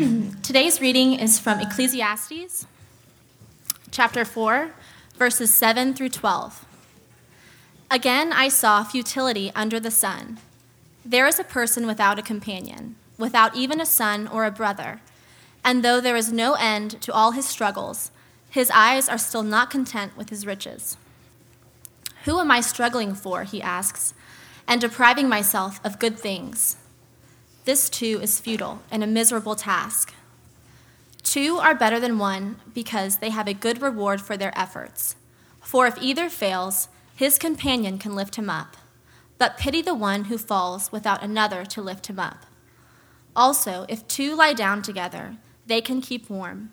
Today's reading is from Ecclesiastes, chapter 4, verses 7 through 12. Again, I saw futility under the sun. There is a person without a companion, without even a son or a brother. And though there is no end to all his struggles, his eyes are still not content with his riches. Who am I struggling for, he asks, and depriving myself of good things? This too is futile and a miserable task. Two are better than one because they have a good reward for their efforts. For if either fails, his companion can lift him up. But pity the one who falls without another to lift him up. Also, if two lie down together, they can keep warm.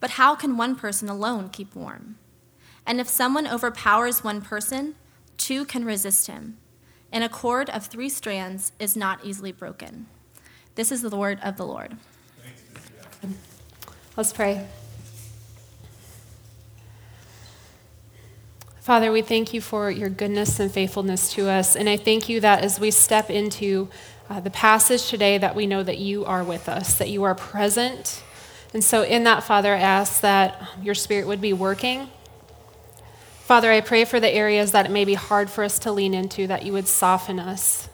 But how can one person alone keep warm? And if someone overpowers one person, two can resist him. And a cord of three strands is not easily broken. This is the word of the Lord. Let's pray. Father, we thank you for your goodness and faithfulness to us. And I thank you that as we step into uh, the passage today, that we know that you are with us, that you are present. And so, in that, Father, I ask that your spirit would be working. Father, I pray for the areas that it may be hard for us to lean into, that you would soften us.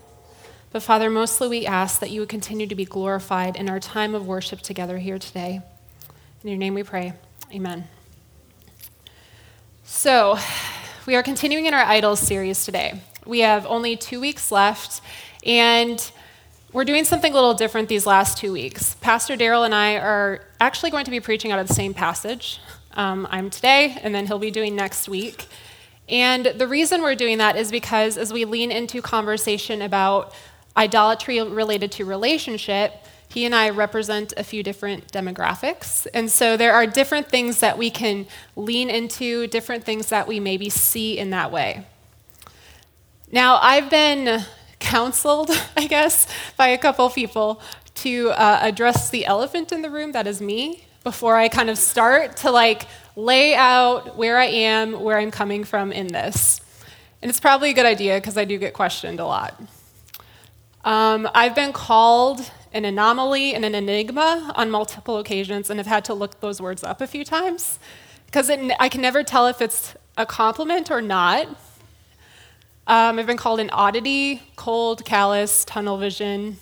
But Father, mostly we ask that you would continue to be glorified in our time of worship together here today. In your name we pray. Amen. So, we are continuing in our idols series today. We have only two weeks left, and we're doing something a little different these last two weeks. Pastor Daryl and I are actually going to be preaching out of the same passage. Um, I'm today, and then he'll be doing next week. And the reason we're doing that is because as we lean into conversation about idolatry related to relationship, he and I represent a few different demographics. And so there are different things that we can lean into, different things that we maybe see in that way. Now, I've been counseled, I guess, by a couple people to uh, address the elephant in the room, that is me, before I kind of start to like lay out where I am, where I'm coming from in this. And it's probably a good idea because I do get questioned a lot. Um, I've been called an anomaly and an enigma on multiple occasions and have had to look those words up a few times because I can never tell if it's a compliment or not. Um, I've been called an oddity, cold, callous, tunnel vision,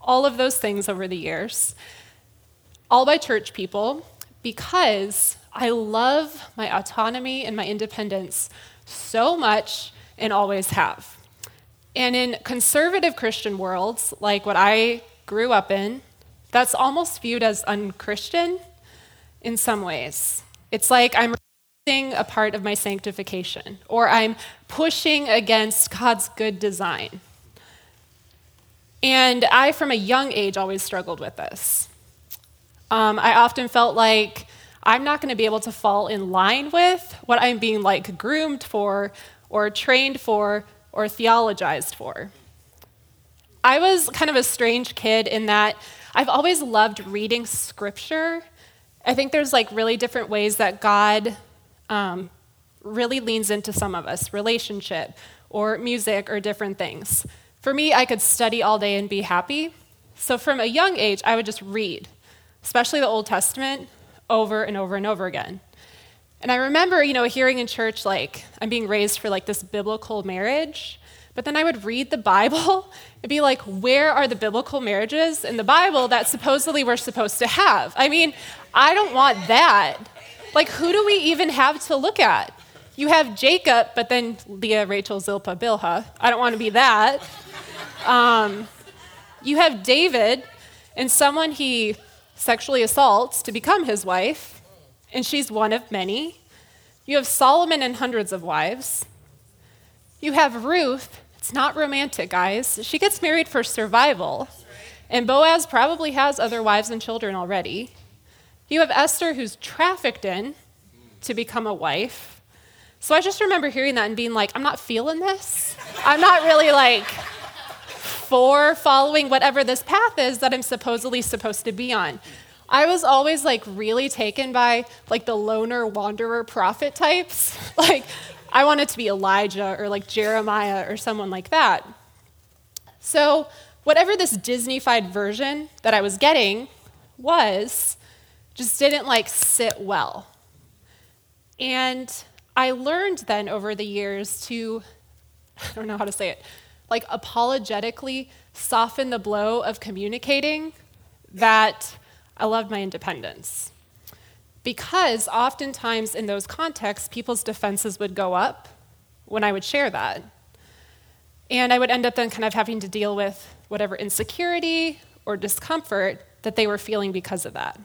all of those things over the years, all by church people because I love my autonomy and my independence so much and always have. And in conservative Christian worlds, like what I grew up in, that's almost viewed as unchristian in some ways. It's like I'm resisting a part of my sanctification, or I'm pushing against God's good design. And I, from a young age, always struggled with this. Um, I often felt like I'm not going to be able to fall in line with what I'm being like groomed for or trained for or theologized for. I was kind of a strange kid in that I've always loved reading scripture. I think there's like really different ways that God um, really leans into some of us relationship or music or different things. For me, I could study all day and be happy. So from a young age, I would just read, especially the Old Testament, over and over and over again. And I remember, you know, hearing in church, like, I'm being raised for like this biblical marriage. But then I would read the Bible and be like, where are the biblical marriages in the Bible that supposedly we're supposed to have? I mean, I don't want that. Like, who do we even have to look at? You have Jacob, but then Leah, Rachel, Zilpah, Bilhah. I don't want to be that. Um, you have David and someone he sexually assaults to become his wife and she's one of many. You have Solomon and hundreds of wives. You have Ruth. It's not romantic, guys. She gets married for survival. And Boaz probably has other wives and children already. You have Esther, who's trafficked in to become a wife. So I just remember hearing that and being like, I'm not feeling this. I'm not really like for following whatever this path is that I'm supposedly supposed to be on. I was always like really taken by like the loner wanderer prophet types. like I wanted to be Elijah or like Jeremiah or someone like that. So, whatever this Disneyfied version that I was getting was just didn't like sit well. And I learned then over the years to, I don't know how to say it, like apologetically soften the blow of communicating that I loved my independence. Because oftentimes in those contexts, people's defenses would go up when I would share that. And I would end up then kind of having to deal with whatever insecurity or discomfort that they were feeling because of that.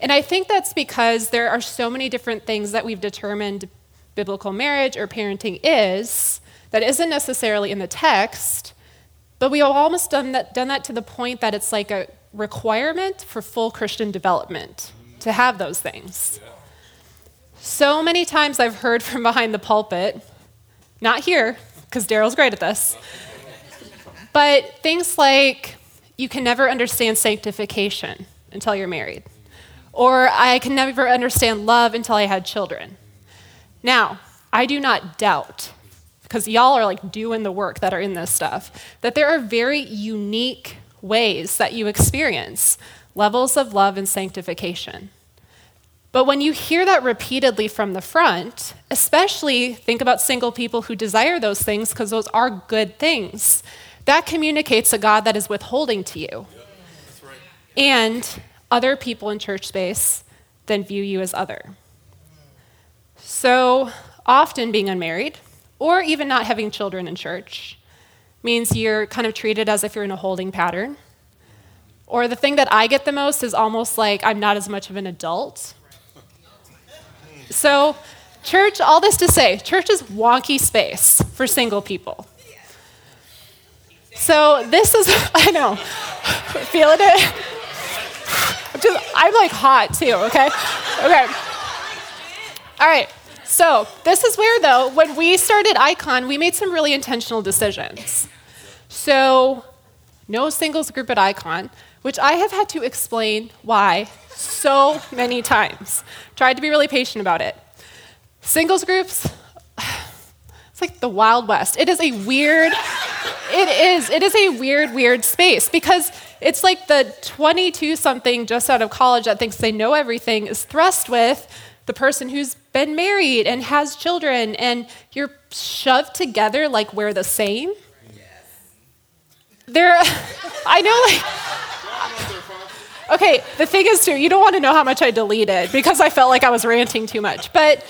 And I think that's because there are so many different things that we've determined biblical marriage or parenting is that isn't necessarily in the text, but we have almost done that, done that to the point that it's like a requirement for full Christian development to have those things. So many times I've heard from behind the pulpit, not here, because Daryl's great at this, but things like, you can never understand sanctification until you're married. Or I can never understand love until I had children. Now, I do not doubt, because y'all are like doing the work that are in this stuff, that there are very unique ways that you experience levels of love and sanctification. But when you hear that repeatedly from the front, especially think about single people who desire those things because those are good things, that communicates a God that is withholding to you. And other people in church space then view you as other. So often being unmarried, or even not having children in church, means you're kind of treated as if you're in a holding pattern. Or the thing that I get the most is almost like I'm not as much of an adult. So, church, all this to say, church is wonky space for single people. So, this is, I know, feeling it? I'm, Just, I'm like hot too, okay? Okay. All right. So, this is where, though, when we started Icon, we made some really intentional decisions. So, no singles group at Icon, which I have had to explain why so many times. Tried to be really patient about it. Singles groups, it's like the Wild West. It is a weird, it is, it is a weird, weird space because it's like the 22 something just out of college that thinks they know everything is thrust with the person who's been married and has children, and you're shoved together like we're the same. There, I know, like, okay, the thing is, too, you don't want to know how much I deleted because I felt like I was ranting too much. But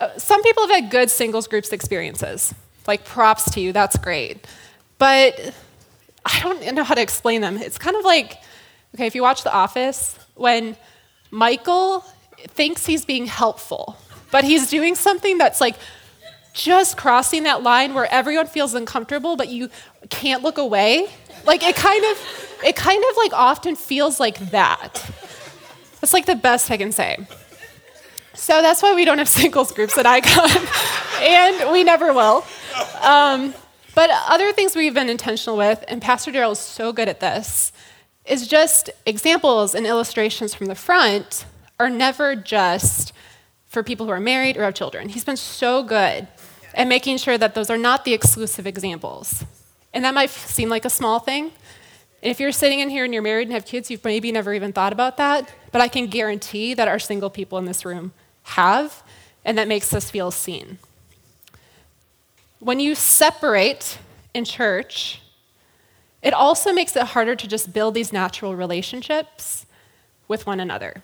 uh, some people have had good singles groups experiences. Like, props to you, that's great. But I don't know how to explain them. It's kind of like, okay, if you watch The Office, when Michael thinks he's being helpful, but he's doing something that's like just crossing that line where everyone feels uncomfortable, but you can't look away. Like it kind of, it kind of like often feels like that. That's like the best I can say. So that's why we don't have singles groups at Icon, and we never will. Um, but other things we've been intentional with, and Pastor Daryl is so good at this, is just examples and illustrations from the front are never just for people who are married or have children. He's been so good at making sure that those are not the exclusive examples. And that might seem like a small thing. And if you're sitting in here and you're married and have kids, you've maybe never even thought about that. But I can guarantee that our single people in this room have, and that makes us feel seen. When you separate in church, it also makes it harder to just build these natural relationships with one another.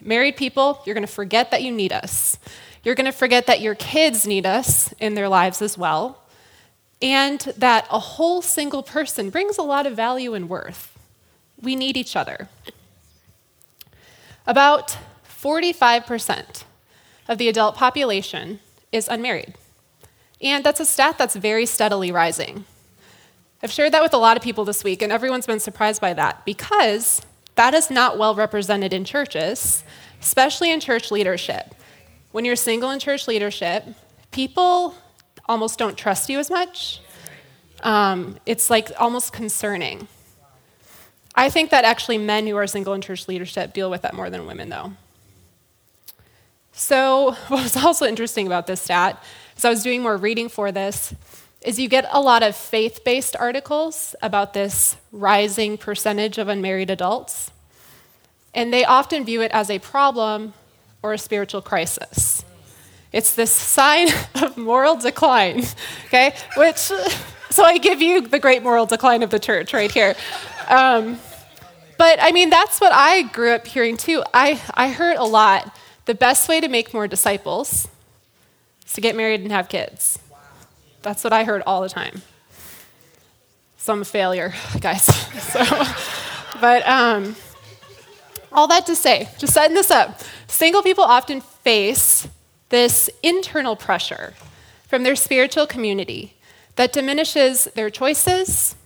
Married people, you're going to forget that you need us. You're going to forget that your kids need us in their lives as well, and that a whole single person brings a lot of value and worth. We need each other. About 45% of the adult population is unmarried. And that's a stat that's very steadily rising. I've shared that with a lot of people this week, and everyone's been surprised by that because that is not well represented in churches, especially in church leadership. When you're single in church leadership, people almost don't trust you as much. Um, it's like almost concerning. I think that actually men who are single in church leadership deal with that more than women, though. So, what was also interesting about this stat is I was doing more reading for this, is you get a lot of faith based articles about this rising percentage of unmarried adults, and they often view it as a problem or a spiritual crisis. It's this sign of moral decline, okay? Which, so I give you the great moral decline of the church right here. Um, but I mean, that's what I grew up hearing too. I, I heard a lot the best way to make more disciples is to get married and have kids. That's what I heard all the time. So I'm a failure, guys. so, but um, all that to say, just setting this up, single people often face this internal pressure from their spiritual community that diminishes their choices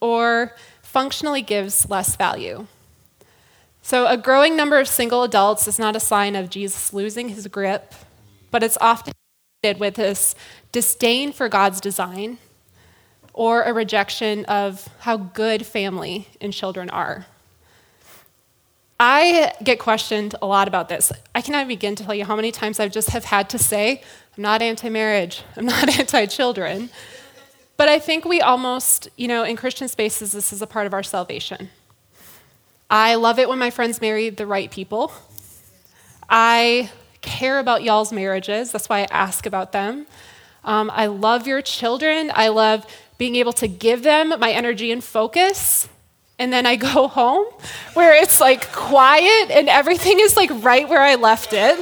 or functionally gives less value. So, a growing number of single adults is not a sign of Jesus losing his grip, but it's often with this disdain for God's design or a rejection of how good family and children are. I get questioned a lot about this. I cannot begin to tell you how many times I just have had to say, I'm not anti marriage, I'm not anti children. But I think we almost, you know, in Christian spaces, this is a part of our salvation. I love it when my friends marry the right people. I care about y'all's marriages. That's why I ask about them. Um, I love your children. I love being able to give them my energy and focus and then I go home where it's like quiet and everything is like right where I left it.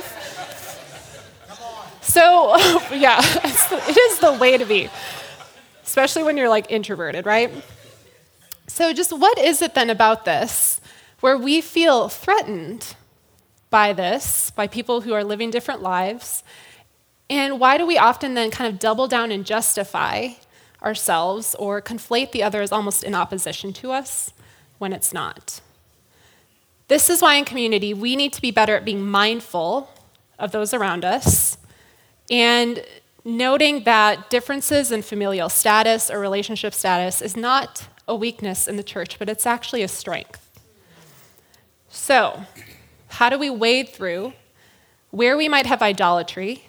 So, yeah, it is the way to be, especially when you're like introverted, right? So, just what is it then about this where we feel threatened by this, by people who are living different lives? And why do we often then kind of double down and justify ourselves or conflate the other as almost in opposition to us? When it's not. This is why in community we need to be better at being mindful of those around us and noting that differences in familial status or relationship status is not a weakness in the church, but it's actually a strength. So, how do we wade through where we might have idolatry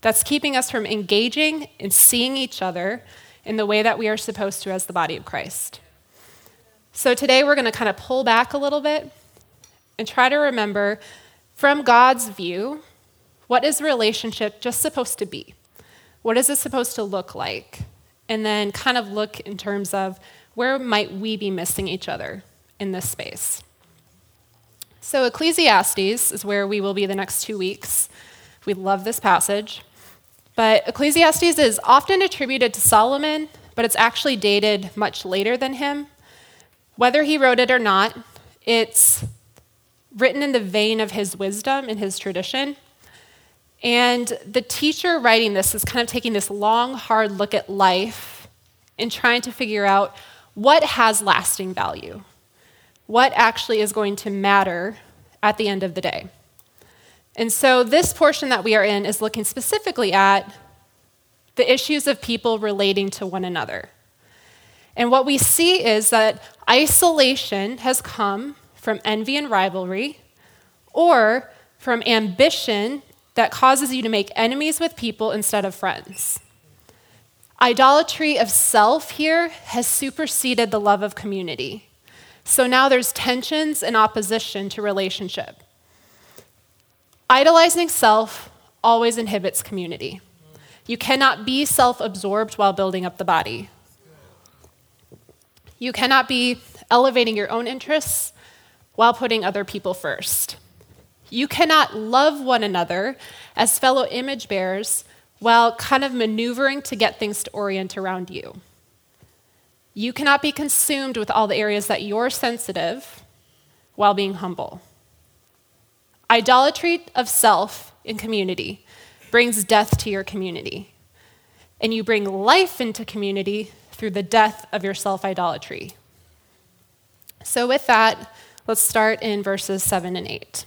that's keeping us from engaging and seeing each other in the way that we are supposed to as the body of Christ? So today we're going to kind of pull back a little bit and try to remember from God's view, what is relationship just supposed to be? What is it supposed to look like? And then kind of look in terms of where might we be missing each other in this space. So, Ecclesiastes is where we will be the next two weeks. We love this passage. But Ecclesiastes is often attributed to Solomon, but it's actually dated much later than him. Whether he wrote it or not, it's written in the vein of his wisdom and his tradition. And the teacher writing this is kind of taking this long, hard look at life and trying to figure out what has lasting value, what actually is going to matter at the end of the day. And so, this portion that we are in is looking specifically at the issues of people relating to one another. And what we see is that isolation has come from envy and rivalry, or from ambition that causes you to make enemies with people instead of friends. Idolatry of self here has superseded the love of community. So now there's tensions and opposition to relationship. Idolizing self always inhibits community. You cannot be self absorbed while building up the body. You cannot be elevating your own interests while putting other people first. You cannot love one another as fellow image bearers while kind of maneuvering to get things to orient around you. You cannot be consumed with all the areas that you're sensitive while being humble. Idolatry of self in community brings death to your community. And you bring life into community through the death of your self idolatry. So, with that, let's start in verses 7 and 8.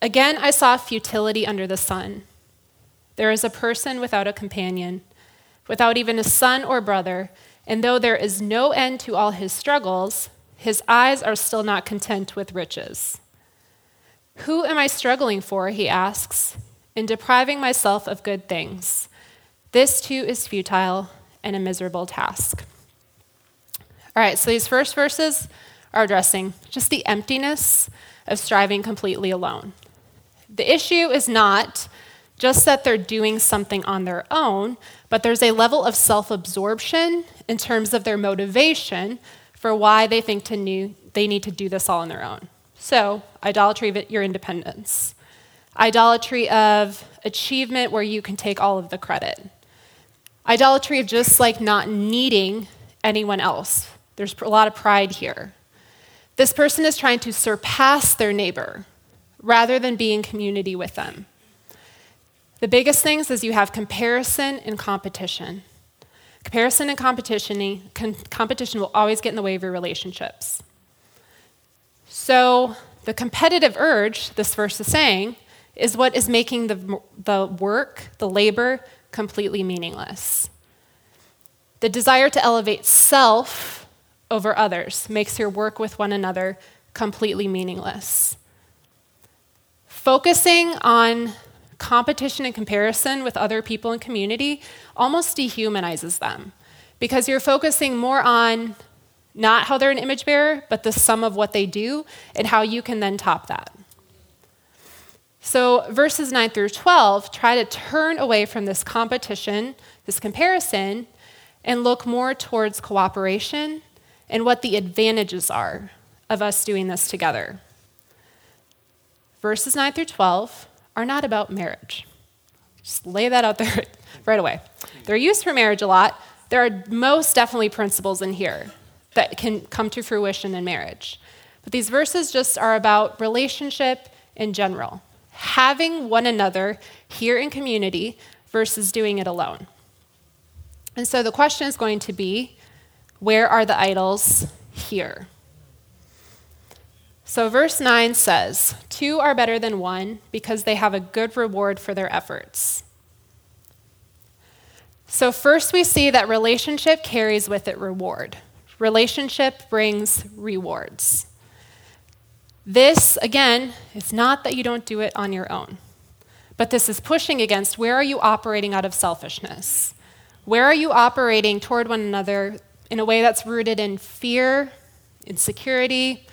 Again, I saw futility under the sun. There is a person without a companion, without even a son or brother, and though there is no end to all his struggles, his eyes are still not content with riches. Who am I struggling for, he asks, in depriving myself of good things? This too is futile and a miserable task. All right, so these first verses are addressing just the emptiness of striving completely alone. The issue is not just that they're doing something on their own, but there's a level of self absorption in terms of their motivation for why they think to new, they need to do this all on their own. So, idolatry of your independence, idolatry of achievement where you can take all of the credit, idolatry of just like not needing anyone else. There's a lot of pride here. This person is trying to surpass their neighbor rather than be in community with them. The biggest things is you have comparison and competition. Comparison and competition, competition will always get in the way of your relationships. So, the competitive urge, this verse is saying, is what is making the, the work, the labor, completely meaningless. The desire to elevate self over others makes your work with one another completely meaningless. Focusing on competition and comparison with other people in community almost dehumanizes them because you're focusing more on not how they're an image bearer, but the sum of what they do and how you can then top that. So, verses 9 through 12 try to turn away from this competition, this comparison, and look more towards cooperation and what the advantages are of us doing this together. Verses 9 through 12 are not about marriage. Just lay that out there right away. They're used for marriage a lot. There are most definitely principles in here that can come to fruition in marriage. But these verses just are about relationship in general, having one another here in community versus doing it alone. And so the question is going to be where are the idols here? So, verse 9 says, Two are better than one because they have a good reward for their efforts. So, first we see that relationship carries with it reward. Relationship brings rewards. This, again, is not that you don't do it on your own, but this is pushing against where are you operating out of selfishness? Where are you operating toward one another in a way that's rooted in fear, insecurity,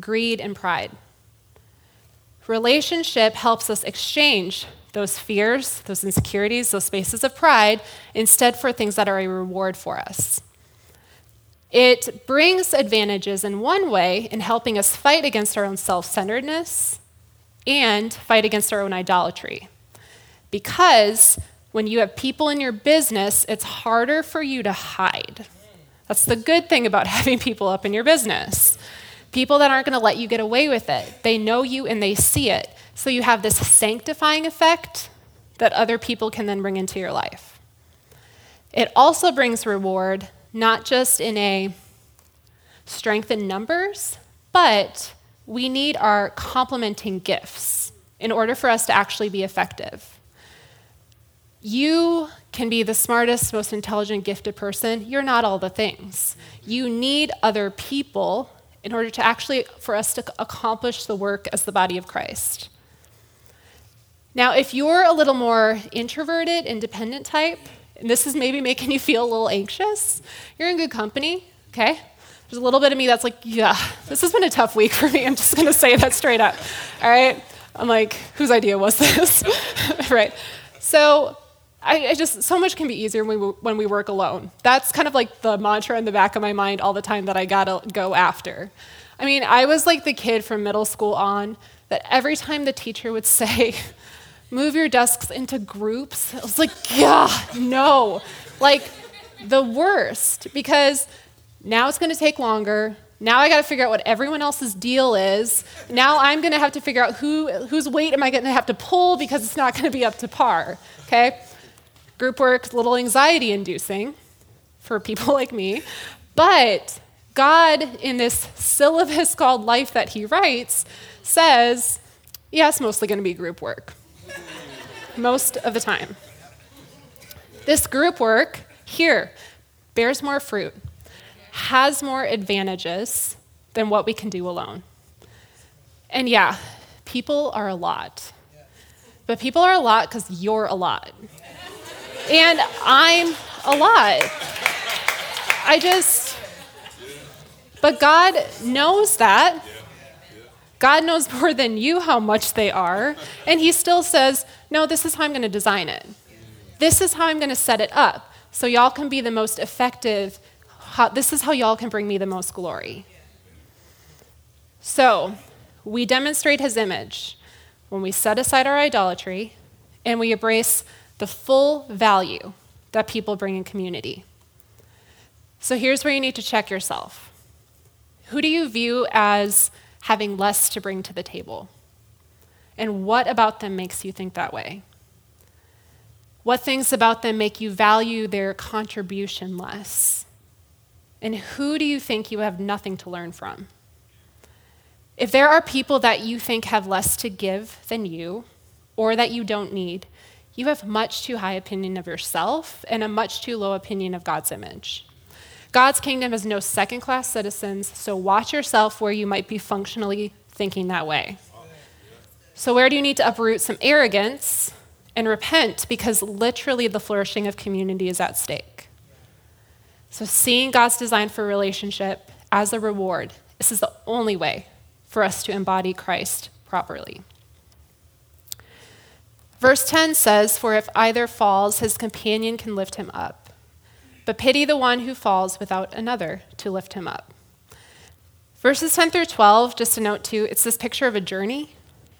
greed, and pride. Relationship helps us exchange those fears, those insecurities, those spaces of pride, instead for things that are a reward for us. It brings advantages in one way in helping us fight against our own self centeredness and fight against our own idolatry. Because when you have people in your business, it's harder for you to hide. That's the good thing about having people up in your business. People that aren't going to let you get away with it. They know you and they see it. So you have this sanctifying effect that other people can then bring into your life. It also brings reward, not just in a strength in numbers, but we need our complementing gifts in order for us to actually be effective. You can be the smartest, most intelligent, gifted person. You're not all the things. You need other people in order to actually, for us to accomplish the work as the body of Christ. Now, if you're a little more introverted, independent type, and this is maybe making you feel a little anxious, you're in good company, okay? There's a little bit of me that's like, yeah, this has been a tough week for me. I'm just gonna say that straight up, all right? I'm like, whose idea was this? right? So, I, I, just so much can be easier when we, when we work alone. That's kind of like the mantra in the back of my mind all the time that I gotta go after. I mean, I was like the kid from middle school on that every time the teacher would say, "Move your desks into groups," I was like, "Yeah, no," like the worst because now it's going to take longer. Now I got to figure out what everyone else's deal is. Now I'm going to have to figure out who whose weight am I going to have to pull because it's not going to be up to par. Okay. Group work, little anxiety inducing for people like me. But God, in this syllabus called Life that He writes, says, yeah, it's mostly going to be group work. Most of the time. This group work here bears more fruit, has more advantages than what we can do alone. And yeah, people are a lot. But people are a lot because you're a lot. And I'm a lot. I just, but God knows that. God knows more than you how much they are. And He still says, No, this is how I'm going to design it. This is how I'm going to set it up. So y'all can be the most effective. How, this is how y'all can bring me the most glory. So, we demonstrate His image when we set aside our idolatry and we embrace the full value that people bring in community. So here's where you need to check yourself. Who do you view as having less to bring to the table? And what about them makes you think that way? What things about them make you value their contribution less? And who do you think you have nothing to learn from? If there are people that you think have less to give than you, or that you don't need, you have much too high opinion of yourself and a much too low opinion of God's image. God's kingdom has no second class citizens, so watch yourself where you might be functionally thinking that way. So, where do you need to uproot some arrogance and repent because literally the flourishing of community is at stake? So, seeing God's design for relationship as a reward, this is the only way for us to embody Christ properly. Verse 10 says, For if either falls, his companion can lift him up. But pity the one who falls without another to lift him up. Verses 10 through 12, just a note too, it's this picture of a journey.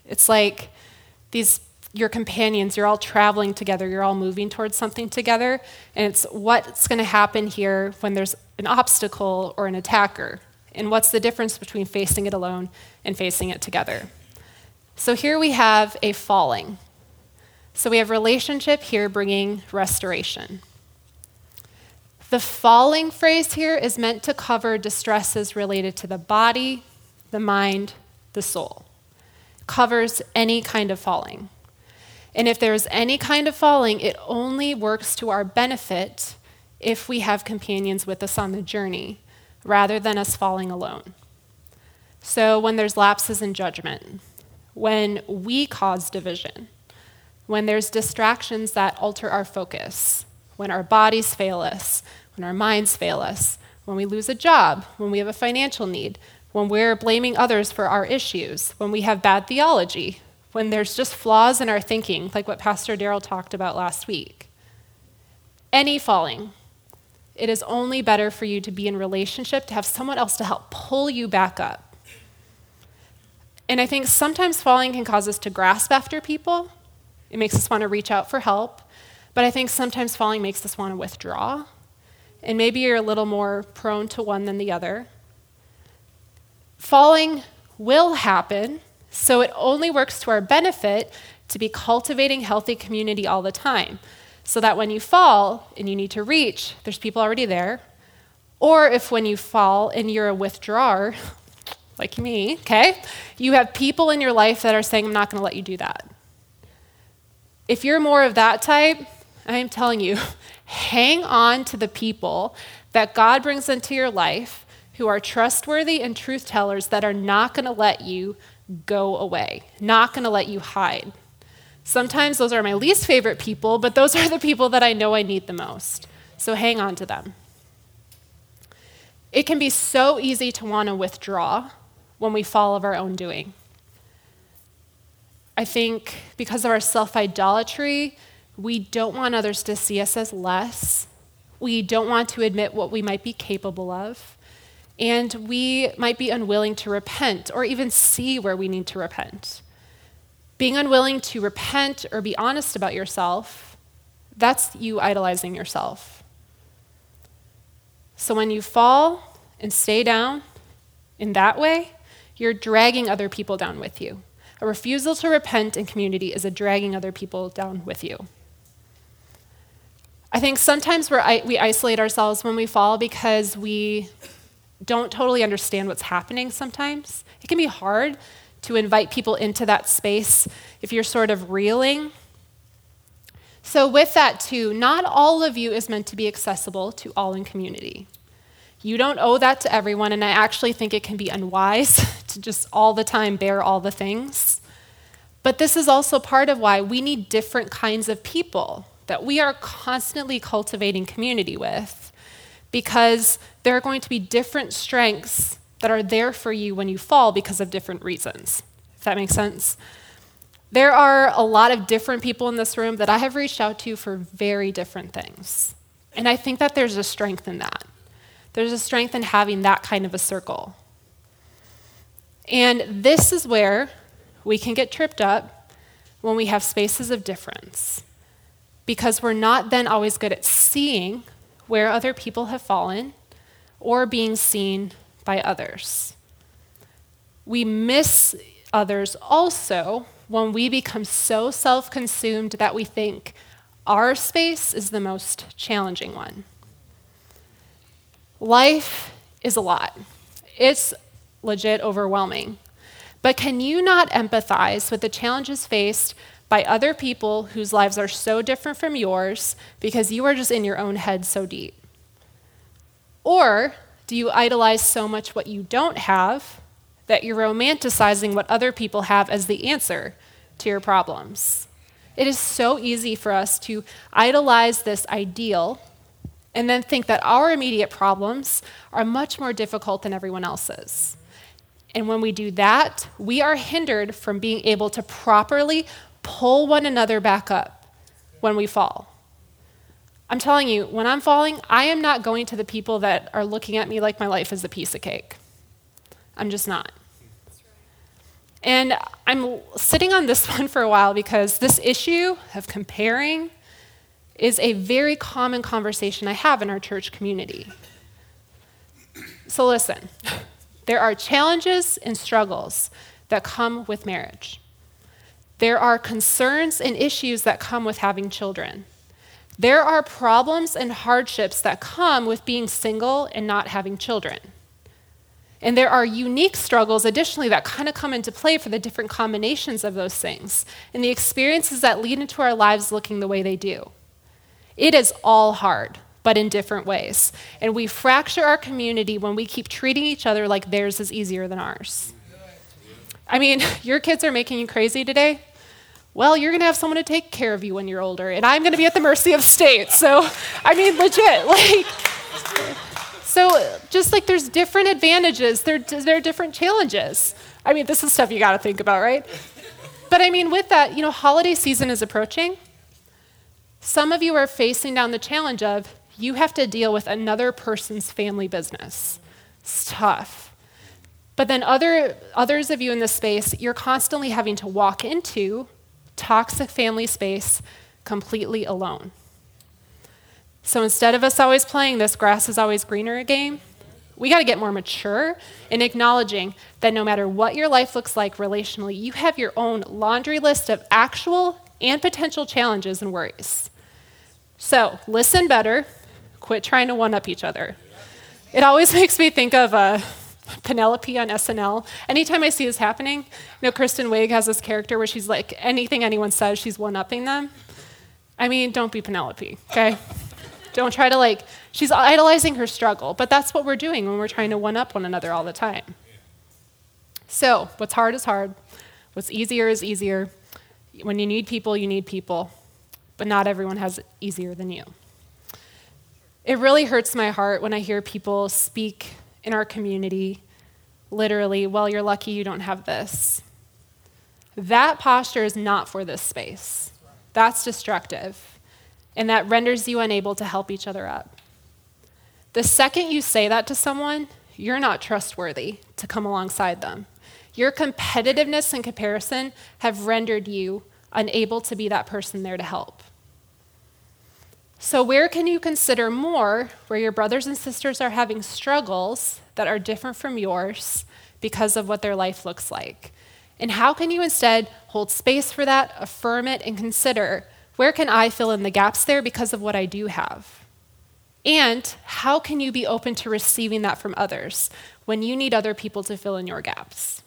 It's like these your companions, you're all traveling together, you're all moving towards something together, and it's what's going to happen here when there's an obstacle or an attacker, and what's the difference between facing it alone and facing it together. So here we have a falling. So we have relationship here bringing restoration. The falling phrase here is meant to cover distresses related to the body, the mind, the soul. Covers any kind of falling. And if there's any kind of falling, it only works to our benefit if we have companions with us on the journey, rather than us falling alone. So when there's lapses in judgment, when we cause division, when there's distractions that alter our focus, when our bodies fail us, when our minds fail us, when we lose a job, when we have a financial need, when we're blaming others for our issues, when we have bad theology, when there's just flaws in our thinking, like what Pastor Daryl talked about last week. Any falling, it is only better for you to be in relationship, to have someone else to help pull you back up. And I think sometimes falling can cause us to grasp after people it makes us want to reach out for help. But I think sometimes falling makes us want to withdraw. And maybe you're a little more prone to one than the other. Falling will happen, so it only works to our benefit to be cultivating healthy community all the time. So that when you fall and you need to reach, there's people already there. Or if when you fall and you're a withdrawer, like me, okay, you have people in your life that are saying, I'm not going to let you do that. If you're more of that type, I'm telling you, hang on to the people that God brings into your life who are trustworthy and truth tellers that are not going to let you go away, not going to let you hide. Sometimes those are my least favorite people, but those are the people that I know I need the most. So hang on to them. It can be so easy to want to withdraw when we fall of our own doing. I think because of our self idolatry, we don't want others to see us as less. We don't want to admit what we might be capable of. And we might be unwilling to repent or even see where we need to repent. Being unwilling to repent or be honest about yourself, that's you idolizing yourself. So when you fall and stay down in that way, you're dragging other people down with you. A refusal to repent in community is a dragging other people down with you. I think sometimes we we isolate ourselves when we fall because we don't totally understand what's happening sometimes. It can be hard to invite people into that space if you're sort of reeling. So, with that, too, not all of you is meant to be accessible to all in community. You don't owe that to everyone, and I actually think it can be unwise to just all the time bear all the things. But this is also part of why we need different kinds of people that we are constantly cultivating community with because there are going to be different strengths that are there for you when you fall because of different reasons. If that makes sense? There are a lot of different people in this room that I have reached out to for very different things. And I think that there's a strength in that. There's a strength in having that kind of a circle. And this is where we can get tripped up when we have spaces of difference because we're not then always good at seeing where other people have fallen or being seen by others. We miss others also when we become so self consumed that we think our space is the most challenging one. Life is a lot, it's legit overwhelming. But can you not empathize with the challenges faced by other people whose lives are so different from yours because you are just in your own head so deep? Or do you idolize so much what you don't have that you're romanticizing what other people have as the answer to your problems? It is so easy for us to idolize this ideal and then think that our immediate problems are much more difficult than everyone else's. And when we do that, we are hindered from being able to properly pull one another back up when we fall. I'm telling you, when I'm falling, I am not going to the people that are looking at me like my life is a piece of cake. I'm just not. And I'm sitting on this one for a while because this issue of comparing is a very common conversation I have in our church community. So listen. There are challenges and struggles that come with marriage. There are concerns and issues that come with having children. There are problems and hardships that come with being single and not having children. And there are unique struggles, additionally, that kind of come into play for the different combinations of those things and the experiences that lead into our lives looking the way they do. It is all hard but in different ways. And we fracture our community when we keep treating each other like theirs is easier than ours. I mean, your kids are making you crazy today. Well, you're going to have someone to take care of you when you're older, and I'm going to be at the mercy of state. So, I mean, legit, like, so just like there's different advantages, there, there are different challenges. I mean, this is stuff you got to think about, right? But I mean, with that, you know, holiday season is approaching. Some of you are facing down the challenge of you have to deal with another person's family business. It's tough. But then other, others of you in this space, you're constantly having to walk into toxic family space completely alone. So instead of us always playing this grass is always greener game, we got to get more mature in acknowledging that no matter what your life looks like relationally, you have your own laundry list of actual and potential challenges and worries. So listen better, Quit trying to one up each other. It always makes me think of uh, Penelope on SNL. Anytime I see this happening, you know, Kristen Wiig has this character where she's like, anything anyone says, she's one upping them. I mean, don't be Penelope, okay? don't try to like, she's idolizing her struggle, but that's what we're doing when we're trying to one up one another all the time. So, what's hard is hard. What's easier is easier. When you need people, you need people, but not everyone has it easier than you. It really hurts my heart when I hear people speak in our community literally, well, you're lucky you don't have this. That posture is not for this space. That's destructive, and that renders you unable to help each other up. The second you say that to someone, you're not trustworthy to come alongside them. Your competitiveness and comparison have rendered you unable to be that person there to help. So, where can you consider more where your brothers and sisters are having struggles that are different from yours because of what their life looks like? And how can you instead hold space for that, affirm it, and consider where can I fill in the gaps there because of what I do have? And how can you be open to receiving that from others when you need other people to fill in your gaps?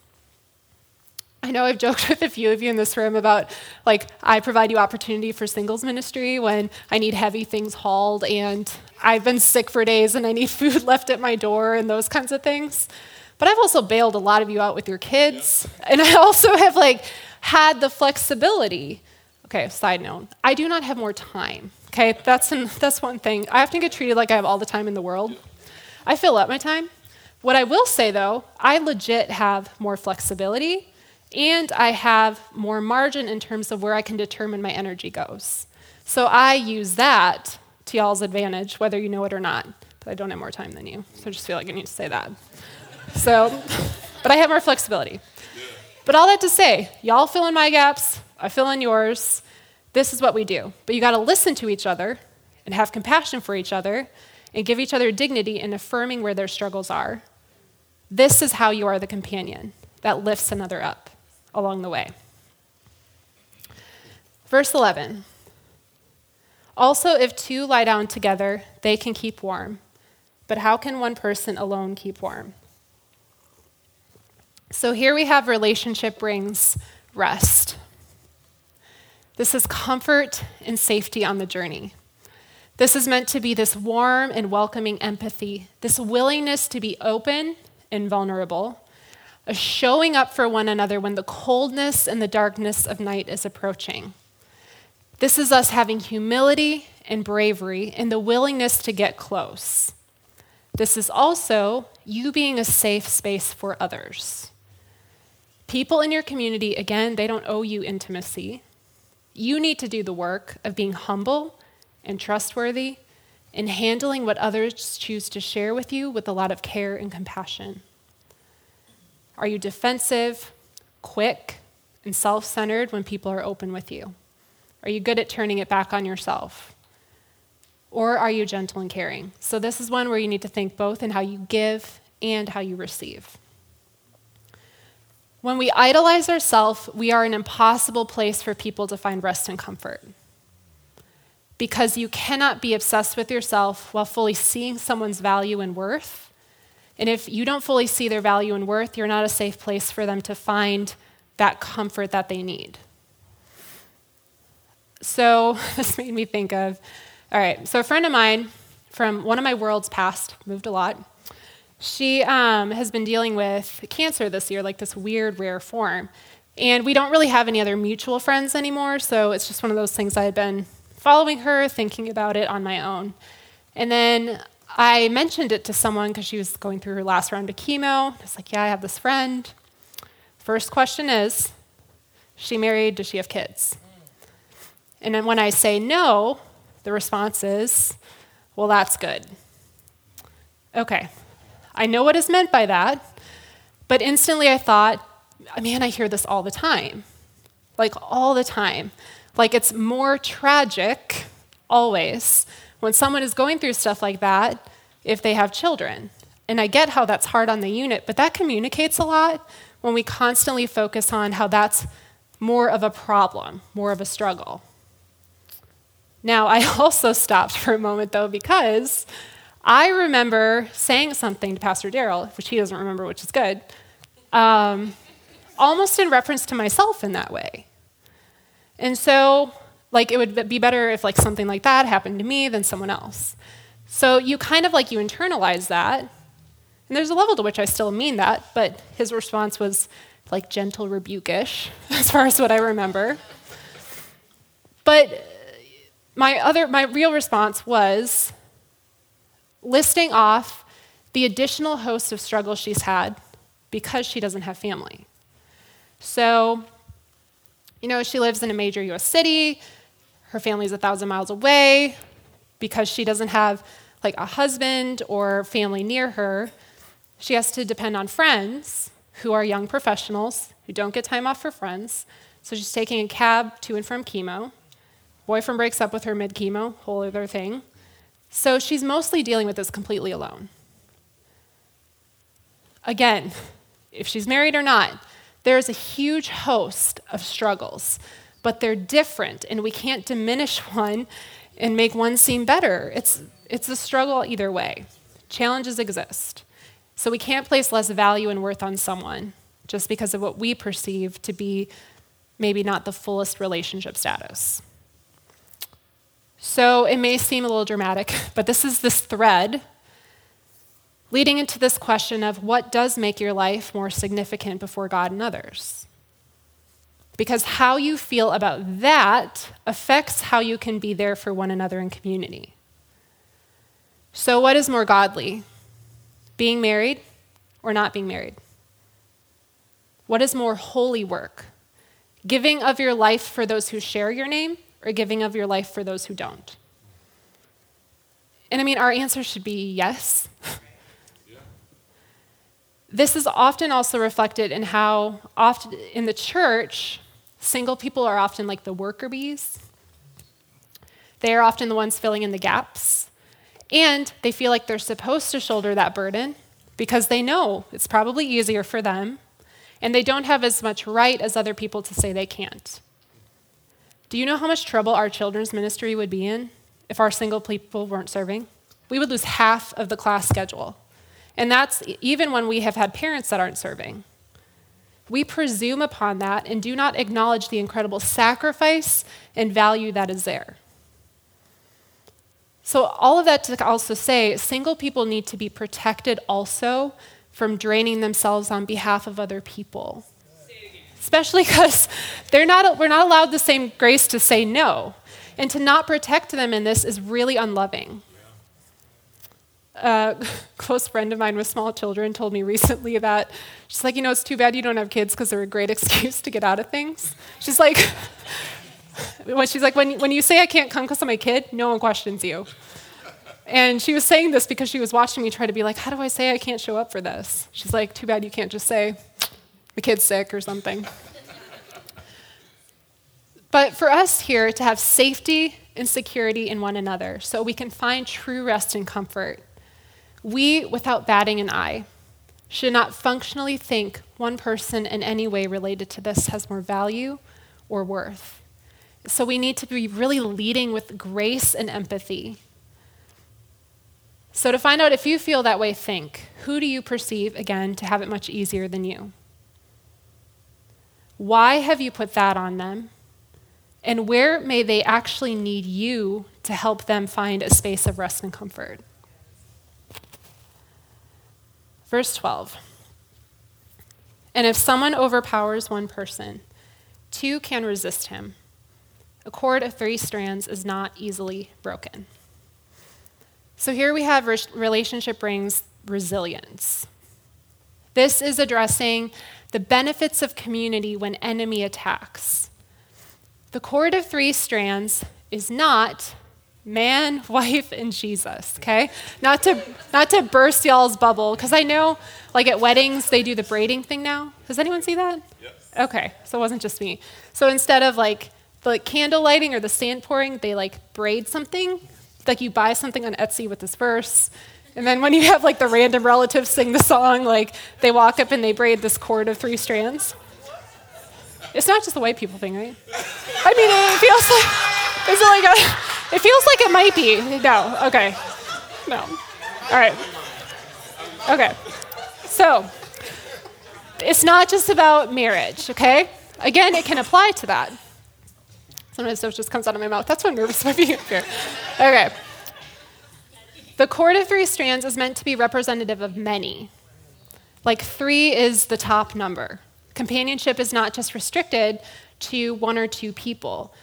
I know I've joked with a few of you in this room about like I provide you opportunity for singles ministry when I need heavy things hauled and I've been sick for days and I need food left at my door and those kinds of things. But I've also bailed a lot of you out with your kids. And I also have like had the flexibility. Okay, side note. I do not have more time. Okay, that's, an, that's one thing. I often get treated like I have all the time in the world. I fill up my time. What I will say though, I legit have more flexibility and I have more margin in terms of where I can determine my energy goes. So I use that to y'all's advantage, whether you know it or not. But I don't have more time than you, so I just feel like I need to say that. So, but I have more flexibility. But all that to say, y'all fill in my gaps, I fill in yours. This is what we do. But you got to listen to each other and have compassion for each other and give each other dignity in affirming where their struggles are. This is how you are the companion that lifts another up along the way. Verse 11 Also, if two lie down together, they can keep warm. But how can one person alone keep warm? So here we have relationship brings rest. This is comfort and safety on the journey. This is meant to be this warm and welcoming empathy, this willingness to be open and vulnerable, a showing up for one another when the coldness and the darkness of night is approaching. This is us having humility and bravery and the willingness to get close. This is also you being a safe space for others. People in your community, again, they don't owe you intimacy. You need to do the work of being humble and trustworthy and handling what others choose to share with you with a lot of care and compassion. Are you defensive, quick, and self centered when people are open with you? Are you good at turning it back on yourself? Or are you gentle and caring? So, this is one where you need to think both in how you give and how you receive. When we idolize ourselves, we are an impossible place for people to find rest and comfort. Because you cannot be obsessed with yourself while fully seeing someone's value and worth and if you don't fully see their value and worth, you're not a safe place for them to find that comfort that they need. So this made me think of all right, so a friend of mine from one of my worlds past, moved a lot, she um, has been dealing with cancer this year, like this weird, rare form. And we don't really have any other mutual friends anymore, so it's just one of those things I had been following her, thinking about it on my own. And then I mentioned it to someone because she was going through her last round of chemo. I was like, Yeah, I have this friend. First question is, she married? Does she have kids? And then when I say no, the response is, Well, that's good. Okay, I know what is meant by that, but instantly I thought, Man, I hear this all the time. Like, all the time. Like, it's more tragic, always, when someone is going through stuff like that if they have children. And I get how that's hard on the unit, but that communicates a lot when we constantly focus on how that's more of a problem, more of a struggle. Now, I also stopped for a moment though because I remember saying something to Pastor Daryl, which he doesn't remember, which is good, um, almost in reference to myself in that way. And so like it would be better if like something like that happened to me than someone else. So you kind of like you internalize that. And there's a level to which I still mean that, but his response was like gentle rebuke-ish as far as what I remember. But my other my real response was listing off the additional host of struggles she's had because she doesn't have family. So, you know, she lives in a major US city. Her family's a thousand miles away because she doesn't have like a husband or family near her. She has to depend on friends who are young professionals who don't get time off for friends. So she's taking a cab to and from chemo. Boyfriend breaks up with her mid chemo, whole other thing. So she's mostly dealing with this completely alone. Again, if she's married or not, there's a huge host of struggles but they're different, and we can't diminish one and make one seem better. It's, it's a struggle either way. Challenges exist. So we can't place less value and worth on someone just because of what we perceive to be maybe not the fullest relationship status. So it may seem a little dramatic, but this is this thread leading into this question of what does make your life more significant before God and others? Because how you feel about that affects how you can be there for one another in community. So, what is more godly? Being married or not being married? What is more holy work? Giving of your life for those who share your name or giving of your life for those who don't? And I mean, our answer should be yes. This is often also reflected in how often in the church, single people are often like the worker bees. They are often the ones filling in the gaps. And they feel like they're supposed to shoulder that burden because they know it's probably easier for them and they don't have as much right as other people to say they can't. Do you know how much trouble our children's ministry would be in if our single people weren't serving? We would lose half of the class schedule. And that's even when we have had parents that aren't serving. We presume upon that and do not acknowledge the incredible sacrifice and value that is there. So, all of that to also say, single people need to be protected also from draining themselves on behalf of other people. Especially because they're not, we're not allowed the same grace to say no. And to not protect them in this is really unloving. A close friend of mine with small children told me recently that she's like, you know, it's too bad you don't have kids because they're a great excuse to get out of things. She's like, when she's like, when, when you say I can't come because I'm a kid, no one questions you. And she was saying this because she was watching me try to be like, how do I say I can't show up for this? She's like, too bad you can't just say the kid's sick or something. but for us here to have safety and security in one another so we can find true rest and comfort, we, without batting an eye, should not functionally think one person in any way related to this has more value or worth. So we need to be really leading with grace and empathy. So, to find out if you feel that way, think who do you perceive, again, to have it much easier than you? Why have you put that on them? And where may they actually need you to help them find a space of rest and comfort? Verse 12. And if someone overpowers one person, two can resist him. A cord of three strands is not easily broken. So here we have relationship brings resilience. This is addressing the benefits of community when enemy attacks. The cord of three strands is not man, wife, and Jesus, okay? Not to, not to burst y'all's bubble, because I know, like at weddings, they do the braiding thing now. Does anyone see that? Yes. Okay, so it wasn't just me. So instead of like the like, candle lighting or the sand pouring, they like braid something. Like you buy something on Etsy with this verse. And then when you have like the random relatives sing the song, like they walk up and they braid this cord of three strands. It's not just the white people thing, right? I mean, it feels like, is it like a, it feels like it might be. No. Okay. No. All right. Okay. So, it's not just about marriage, okay? Again, it can apply to that. Sometimes stuff just comes out of my mouth. That's what nervous about being here. Okay. The cord of three strands is meant to be representative of many. Like three is the top number. Companionship is not just restricted to one or two people.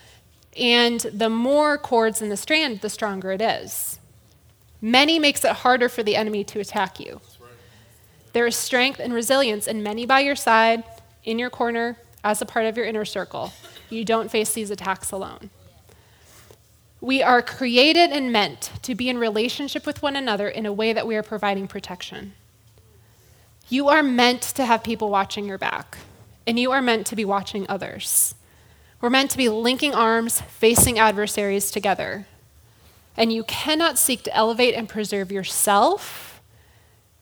And the more cords in the strand, the stronger it is. Many makes it harder for the enemy to attack you. There is strength and resilience in many by your side, in your corner, as a part of your inner circle. You don't face these attacks alone. We are created and meant to be in relationship with one another in a way that we are providing protection. You are meant to have people watching your back, and you are meant to be watching others. We're meant to be linking arms, facing adversaries together. And you cannot seek to elevate and preserve yourself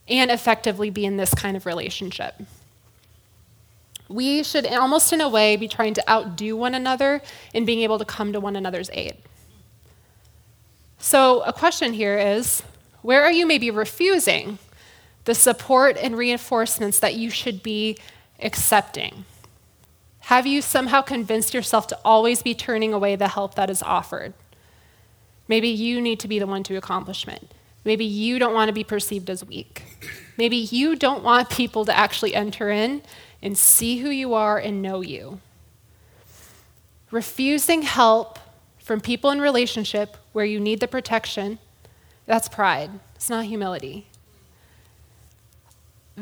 and effectively be in this kind of relationship. We should, almost in a way, be trying to outdo one another in being able to come to one another's aid. So, a question here is where are you maybe refusing the support and reinforcements that you should be accepting? Have you somehow convinced yourself to always be turning away the help that is offered? Maybe you need to be the one to accomplishment. Maybe you don't want to be perceived as weak. Maybe you don't want people to actually enter in and see who you are and know you. Refusing help from people in relationship where you need the protection, that's pride. It's not humility.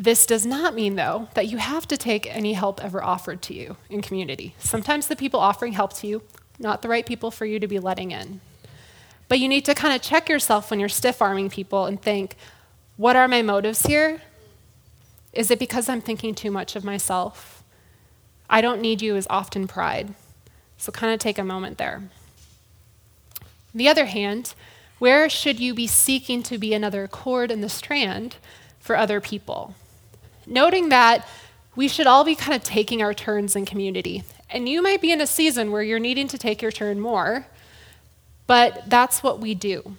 This does not mean, though, that you have to take any help ever offered to you in community. Sometimes the people offering help to you, not the right people for you to be letting in. But you need to kind of check yourself when you're stiff arming people and think, what are my motives here? Is it because I'm thinking too much of myself? I don't need you is often pride. So kind of take a moment there. On the other hand, where should you be seeking to be another cord in the strand for other people? Noting that we should all be kind of taking our turns in community. And you might be in a season where you're needing to take your turn more, but that's what we do.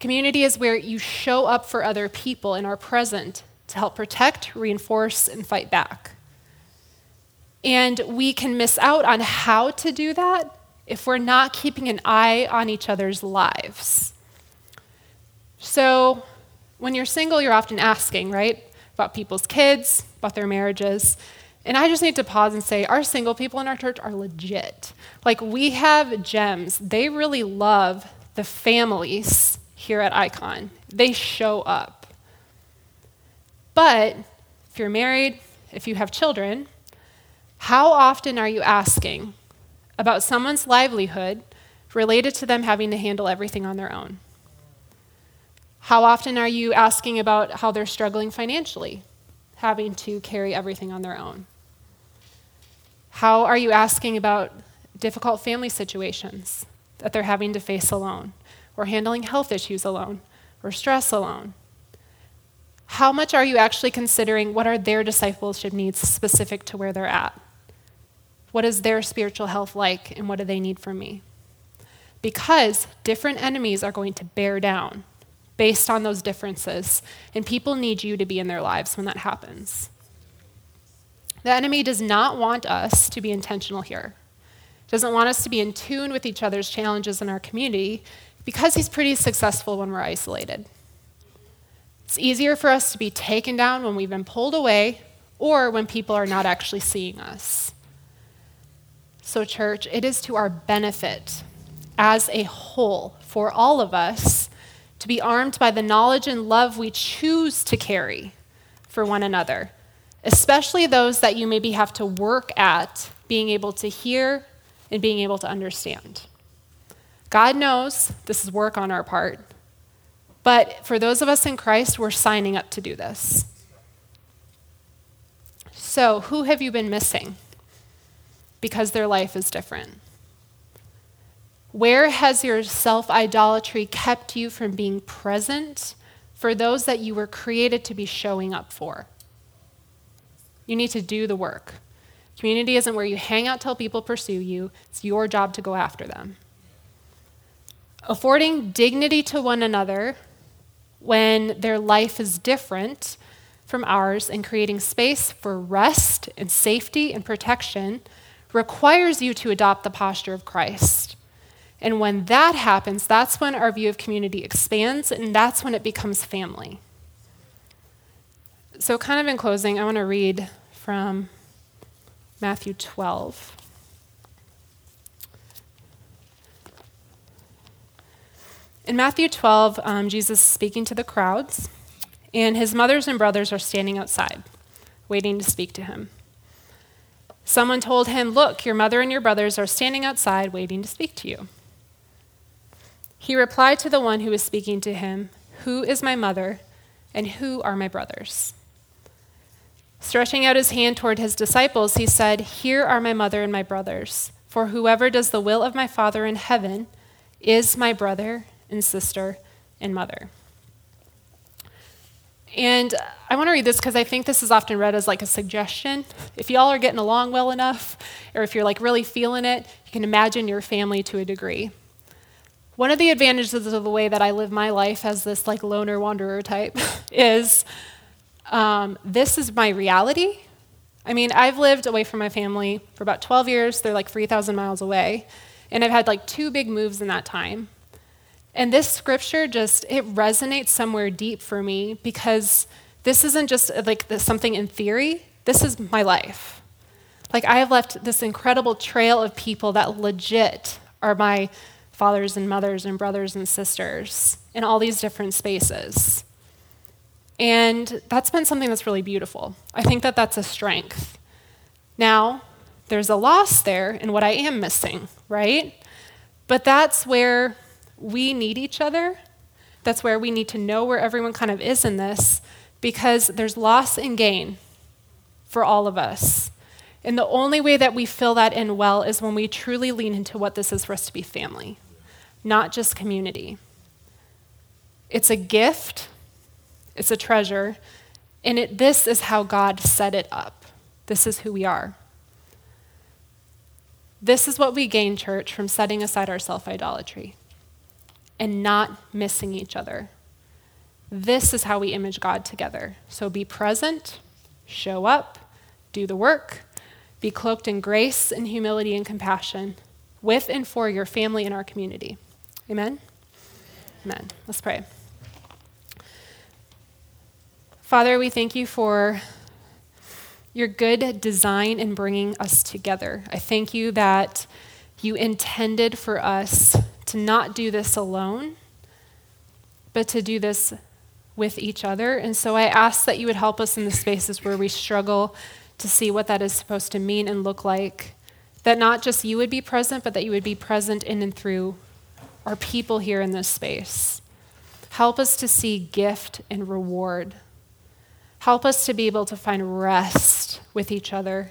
Community is where you show up for other people and are present to help protect, reinforce, and fight back. And we can miss out on how to do that if we're not keeping an eye on each other's lives. So, when you're single, you're often asking, right? About people's kids, about their marriages. And I just need to pause and say, our single people in our church are legit. Like, we have gems. They really love the families here at Icon, they show up. But if you're married, if you have children, how often are you asking about someone's livelihood related to them having to handle everything on their own? How often are you asking about how they're struggling financially, having to carry everything on their own? How are you asking about difficult family situations that they're having to face alone, or handling health issues alone, or stress alone? How much are you actually considering what are their discipleship needs specific to where they're at? What is their spiritual health like, and what do they need from me? Because different enemies are going to bear down based on those differences. And people need you to be in their lives when that happens. The enemy does not want us to be intentional here. Doesn't want us to be in tune with each other's challenges in our community because he's pretty successful when we're isolated. It's easier for us to be taken down when we've been pulled away or when people are not actually seeing us. So, church, it is to our benefit as a whole for all of us to be armed by the knowledge and love we choose to carry for one another, especially those that you maybe have to work at being able to hear and being able to understand. God knows this is work on our part, but for those of us in Christ, we're signing up to do this. So, who have you been missing? Because their life is different. Where has your self idolatry kept you from being present for those that you were created to be showing up for? You need to do the work. Community isn't where you hang out till people pursue you, it's your job to go after them. Affording dignity to one another when their life is different from ours and creating space for rest and safety and protection requires you to adopt the posture of Christ and when that happens, that's when our view of community expands, and that's when it becomes family. So, kind of in closing, I want to read from Matthew 12. In Matthew 12, um, Jesus is speaking to the crowds, and his mothers and brothers are standing outside, waiting to speak to him. Someone told him, Look, your mother and your brothers are standing outside, waiting to speak to you. He replied to the one who was speaking to him, Who is my mother, and who are my brothers? Stretching out his hand toward his disciples, he said, Here are my mother and my brothers. For whoever does the will of my Father in heaven is my brother and sister and mother. And I want to read this because I think this is often read as like a suggestion. If y'all are getting along well enough, or if you're like really feeling it, you can imagine your family to a degree. One of the advantages of the way that I live my life as this like loner wanderer type is um, this is my reality. I mean, I've lived away from my family for about 12 years. They're like 3,000 miles away. And I've had like two big moves in that time. And this scripture just, it resonates somewhere deep for me because this isn't just like something in theory, this is my life. Like, I have left this incredible trail of people that legit are my fathers and mothers and brothers and sisters in all these different spaces. And that's been something that's really beautiful. I think that that's a strength. Now, there's a loss there in what I am missing, right? But that's where we need each other. That's where we need to know where everyone kind of is in this because there's loss and gain for all of us. And the only way that we fill that in well is when we truly lean into what this is for us to be family, not just community. It's a gift, it's a treasure, and it, this is how God set it up. This is who we are. This is what we gain, church, from setting aside our self idolatry and not missing each other. This is how we image God together. So be present, show up, do the work, be cloaked in grace and humility and compassion with and for your family and our community. Amen? Amen. Let's pray. Father, we thank you for your good design in bringing us together. I thank you that you intended for us to not do this alone, but to do this with each other. And so I ask that you would help us in the spaces where we struggle to see what that is supposed to mean and look like. That not just you would be present, but that you would be present in and through our people here in this space. Help us to see gift and reward. Help us to be able to find rest with each other.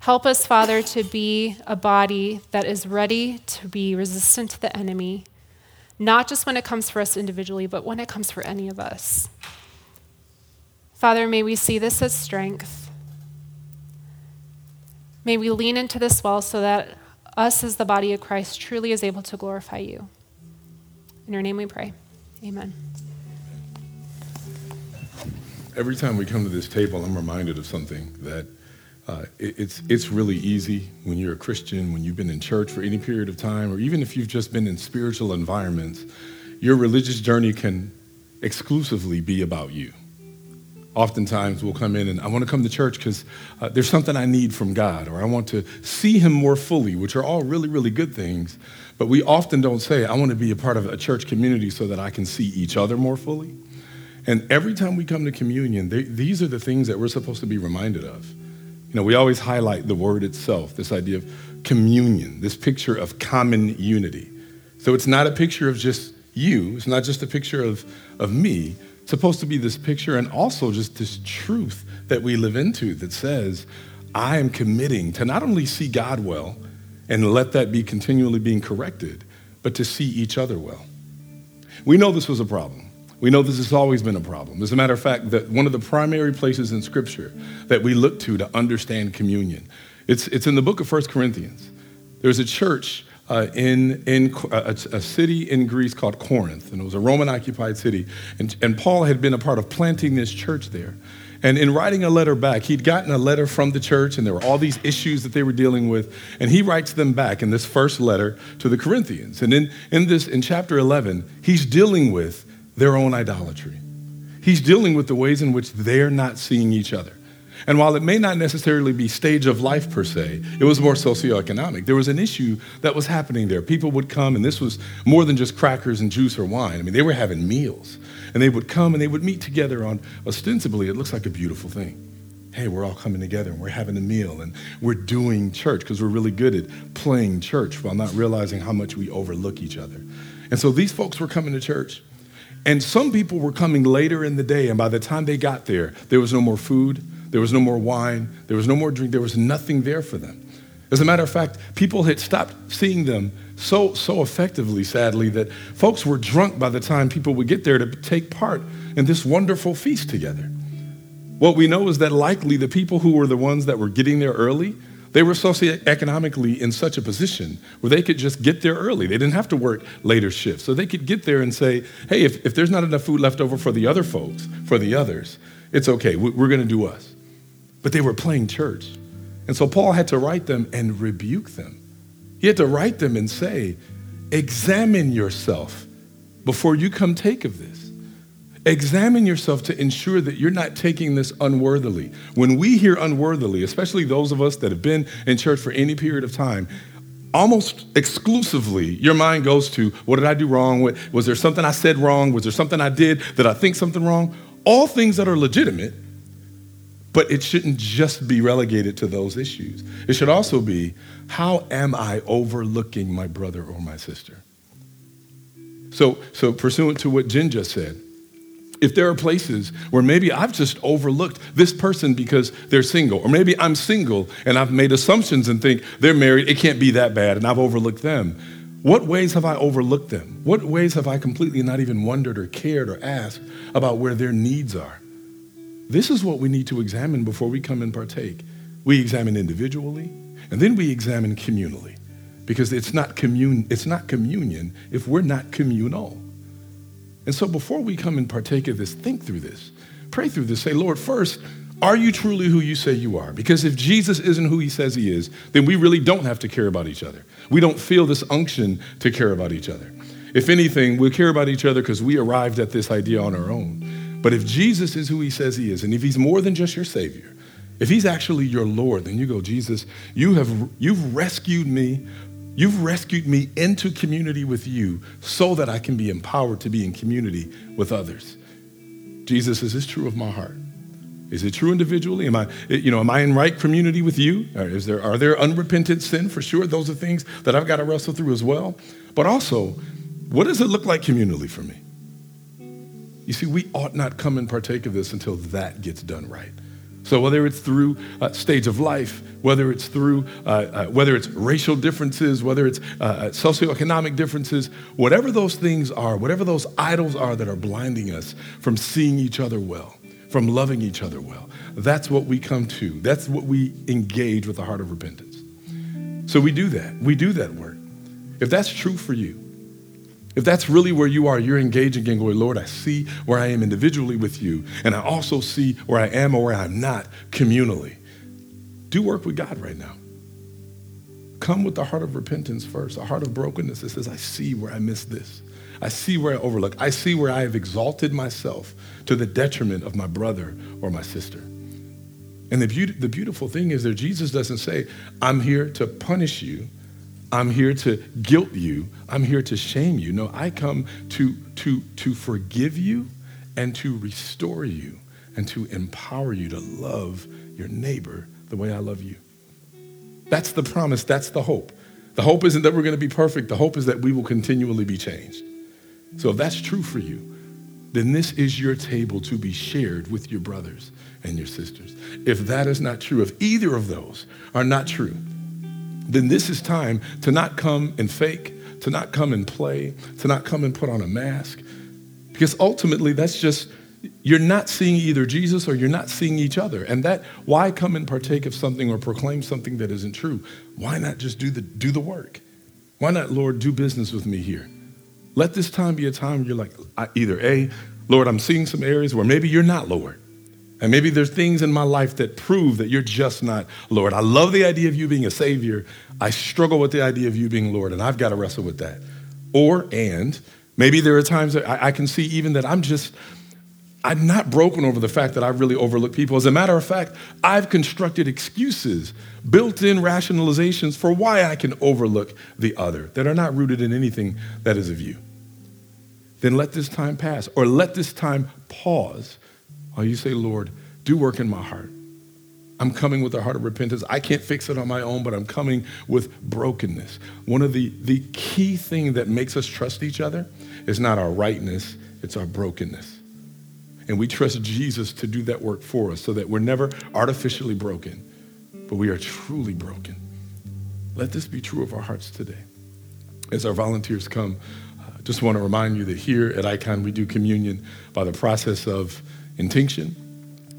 Help us, Father, to be a body that is ready to be resistant to the enemy, not just when it comes for us individually, but when it comes for any of us. Father, may we see this as strength. May we lean into this well so that us as the body of Christ truly is able to glorify you. In your name we pray. Amen. Every time we come to this table, I'm reminded of something that uh, it, it's, it's really easy when you're a Christian, when you've been in church for any period of time, or even if you've just been in spiritual environments, your religious journey can exclusively be about you oftentimes we'll come in and I want to come to church because uh, there's something I need from God, or I want to see Him more fully, which are all really, really good things. But we often don't say, I want to be a part of a church community so that I can see each other more fully. And every time we come to communion, they, these are the things that we're supposed to be reminded of. You know, we always highlight the word itself, this idea of communion, this picture of common unity. So it's not a picture of just you, it's not just a picture of, of me, supposed to be this picture and also just this truth that we live into that says, I am committing to not only see God well and let that be continually being corrected, but to see each other well. We know this was a problem. We know this has always been a problem. As a matter of fact, that one of the primary places in Scripture that we look to to understand communion, it's, it's in the book of First Corinthians. There's a church uh, in, in a, a, city in Greece called Corinth, and it was a Roman occupied city. And, and Paul had been a part of planting this church there. And in writing a letter back, he'd gotten a letter from the church, and there were all these issues that they were dealing with. And he writes them back in this first letter to the Corinthians. And in, in this, in chapter 11, he's dealing with their own idolatry. He's dealing with the ways in which they're not seeing each other. And while it may not necessarily be stage of life per se, it was more socioeconomic. There was an issue that was happening there. People would come, and this was more than just crackers and juice or wine. I mean, they were having meals. And they would come and they would meet together on, ostensibly, it looks like a beautiful thing. Hey, we're all coming together and we're having a meal and we're doing church because we're really good at playing church while not realizing how much we overlook each other. And so these folks were coming to church. And some people were coming later in the day, and by the time they got there, there was no more food, there was no more wine. There was no more drink. There was nothing there for them. As a matter of fact, people had stopped seeing them so, so effectively, sadly, that folks were drunk by the time people would get there to take part in this wonderful feast together. What we know is that likely the people who were the ones that were getting there early, they were socioeconomically in such a position where they could just get there early. They didn't have to work later shifts. So they could get there and say, hey, if, if there's not enough food left over for the other folks, for the others, it's okay. We're going to do us but they were playing church. And so Paul had to write them and rebuke them. He had to write them and say, Examine yourself before you come take of this. Examine yourself to ensure that you're not taking this unworthily. When we hear unworthily, especially those of us that have been in church for any period of time, almost exclusively your mind goes to what did I do wrong? Was there something I said wrong? Was there something I did that I think something wrong? All things that are legitimate, but it shouldn't just be relegated to those issues. It should also be how am I overlooking my brother or my sister? So, so pursuant to what Jen just said, if there are places where maybe I've just overlooked this person because they're single, or maybe I'm single and I've made assumptions and think they're married, it can't be that bad, and I've overlooked them. What ways have I overlooked them? What ways have I completely not even wondered or cared or asked about where their needs are? This is what we need to examine before we come and partake. We examine individually, and then we examine communally, because it's not, commun- it's not communion if we're not communal. And so before we come and partake of this, think through this. Pray through this. Say, Lord, first, are you truly who you say you are? Because if Jesus isn't who he says he is, then we really don't have to care about each other. We don't feel this unction to care about each other. If anything, we'll care about each other because we arrived at this idea on our own. But if Jesus is who he says he is, and if he's more than just your Savior, if he's actually your Lord, then you go, Jesus, you have, you've rescued me You've rescued me into community with you so that I can be empowered to be in community with others. Jesus, is this true of my heart? Is it true individually? Am I, you know, am I in right community with you? Or is there, are there unrepentant sin? For sure, those are things that I've got to wrestle through as well. But also, what does it look like communally for me? You see, we ought not come and partake of this until that gets done right. So whether it's through a stage of life, whether it's through uh, uh, whether it's racial differences, whether it's uh, uh, socioeconomic differences, whatever those things are, whatever those idols are that are blinding us from seeing each other well, from loving each other well, that's what we come to. That's what we engage with the heart of repentance. So we do that. We do that work. If that's true for you, if that's really where you are, you're engaging and going, Lord, I see where I am individually with you, and I also see where I am or where I'm not communally. Do work with God right now. Come with the heart of repentance first, a heart of brokenness that says, I see where I missed this. I see where I overlook. I see where I have exalted myself to the detriment of my brother or my sister. And the, be- the beautiful thing is that Jesus doesn't say, I'm here to punish you. I'm here to guilt you. I'm here to shame you. No, I come to, to, to forgive you and to restore you and to empower you to love your neighbor the way I love you. That's the promise. That's the hope. The hope isn't that we're going to be perfect. The hope is that we will continually be changed. So if that's true for you, then this is your table to be shared with your brothers and your sisters. If that is not true, if either of those are not true, then this is time to not come and fake, to not come and play, to not come and put on a mask. Because ultimately, that's just, you're not seeing either Jesus or you're not seeing each other. And that, why come and partake of something or proclaim something that isn't true? Why not just do the, do the work? Why not, Lord, do business with me here? Let this time be a time where you're like, either A, Lord, I'm seeing some areas where maybe you're not, Lord. And maybe there's things in my life that prove that you're just not Lord. I love the idea of you being a Savior. I struggle with the idea of you being Lord, and I've got to wrestle with that. Or, and maybe there are times that I, I can see even that I'm just, I'm not broken over the fact that I really overlook people. As a matter of fact, I've constructed excuses, built in rationalizations for why I can overlook the other that are not rooted in anything that is of you. Then let this time pass, or let this time pause while you say, Lord, do work in my heart. I'm coming with a heart of repentance. I can't fix it on my own, but I'm coming with brokenness. One of the, the key thing that makes us trust each other is not our rightness, it's our brokenness. And we trust Jesus to do that work for us so that we're never artificially broken, but we are truly broken. Let this be true of our hearts today. As our volunteers come, I uh, just want to remind you that here at Icon, we do communion by the process of intinction.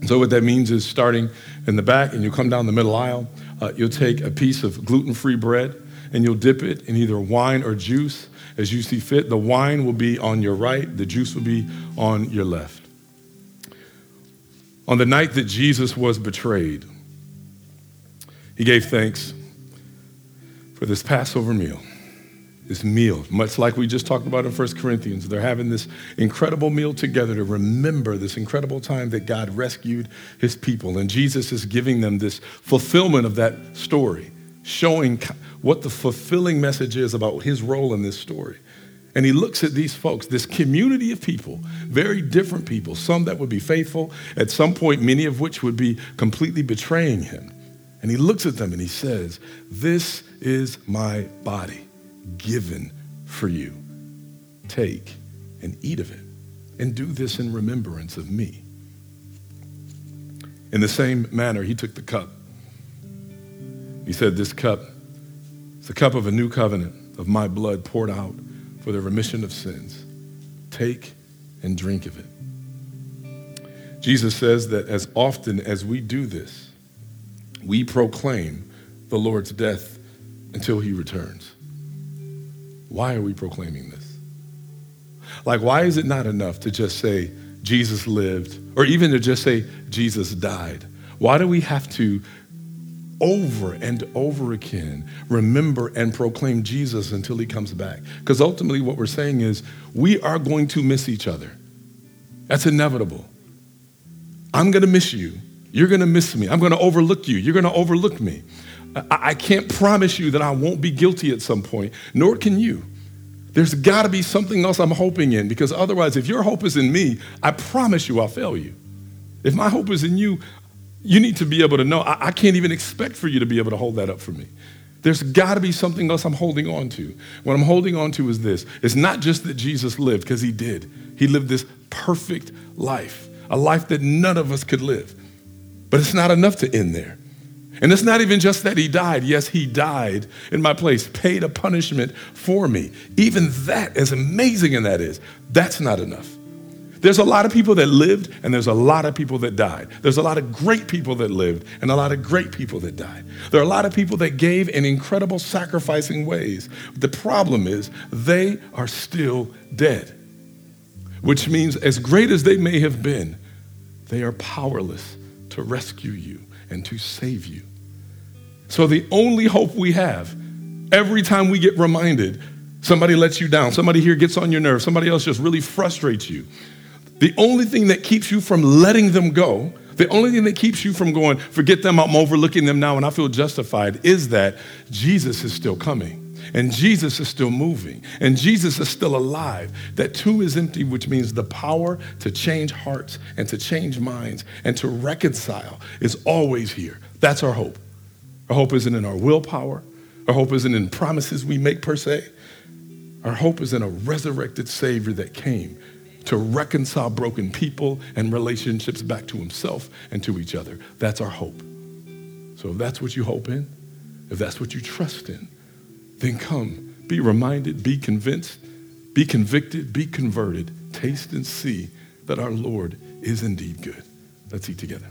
So what that means is starting in the back and you come down the middle aisle, uh, you'll take a piece of gluten-free bread and you'll dip it in either wine or juice as you see fit. The wine will be on your right, the juice will be on your left. On the night that Jesus was betrayed, he gave thanks for this Passover meal. This meal, much like we just talked about in 1 Corinthians. They're having this incredible meal together to remember this incredible time that God rescued his people. And Jesus is giving them this fulfillment of that story, showing what the fulfilling message is about his role in this story. And he looks at these folks, this community of people, very different people, some that would be faithful, at some point, many of which would be completely betraying him. And he looks at them and he says, This is my body given for you. Take and eat of it, and do this in remembrance of me. In the same manner, he took the cup. He said, This cup is the cup of a new covenant of my blood poured out for the remission of sins. Take and drink of it. Jesus says that as often as we do this, we proclaim the Lord's death until he returns. Why are we proclaiming this? Like, why is it not enough to just say Jesus lived, or even to just say Jesus died? Why do we have to over and over again remember and proclaim Jesus until he comes back? Because ultimately, what we're saying is we are going to miss each other. That's inevitable. I'm going to miss you. You're going to miss me. I'm going to overlook you. You're going to overlook me. I can't promise you that I won't be guilty at some point, nor can you. There's got to be something else I'm hoping in because otherwise, if your hope is in me, I promise you I'll fail you. If my hope is in you, you need to be able to know I, I can't even expect for you to be able to hold that up for me. There's got to be something else I'm holding on to. What I'm holding on to is this it's not just that Jesus lived, because he did. He lived this perfect life, a life that none of us could live. But it's not enough to end there. And it's not even just that he died. Yes, he died in my place, paid a punishment for me. Even that, as amazing as that is, that's not enough. There's a lot of people that lived, and there's a lot of people that died. There's a lot of great people that lived, and a lot of great people that died. There are a lot of people that gave in incredible sacrificing ways. The problem is, they are still dead, which means, as great as they may have been, they are powerless to rescue you and to save you. So the only hope we have, every time we get reminded, somebody lets you down, somebody here gets on your nerves, somebody else just really frustrates you. The only thing that keeps you from letting them go, the only thing that keeps you from going, forget them, I'm overlooking them now and I feel justified, is that Jesus is still coming. And Jesus is still moving. And Jesus is still alive. That tomb is empty, which means the power to change hearts and to change minds and to reconcile is always here. That's our hope. Our hope isn't in our willpower. Our hope isn't in promises we make per se. Our hope is in a resurrected Savior that came to reconcile broken people and relationships back to himself and to each other. That's our hope. So if that's what you hope in, if that's what you trust in, then come, be reminded, be convinced, be convicted, be converted. Taste and see that our Lord is indeed good. Let's eat together.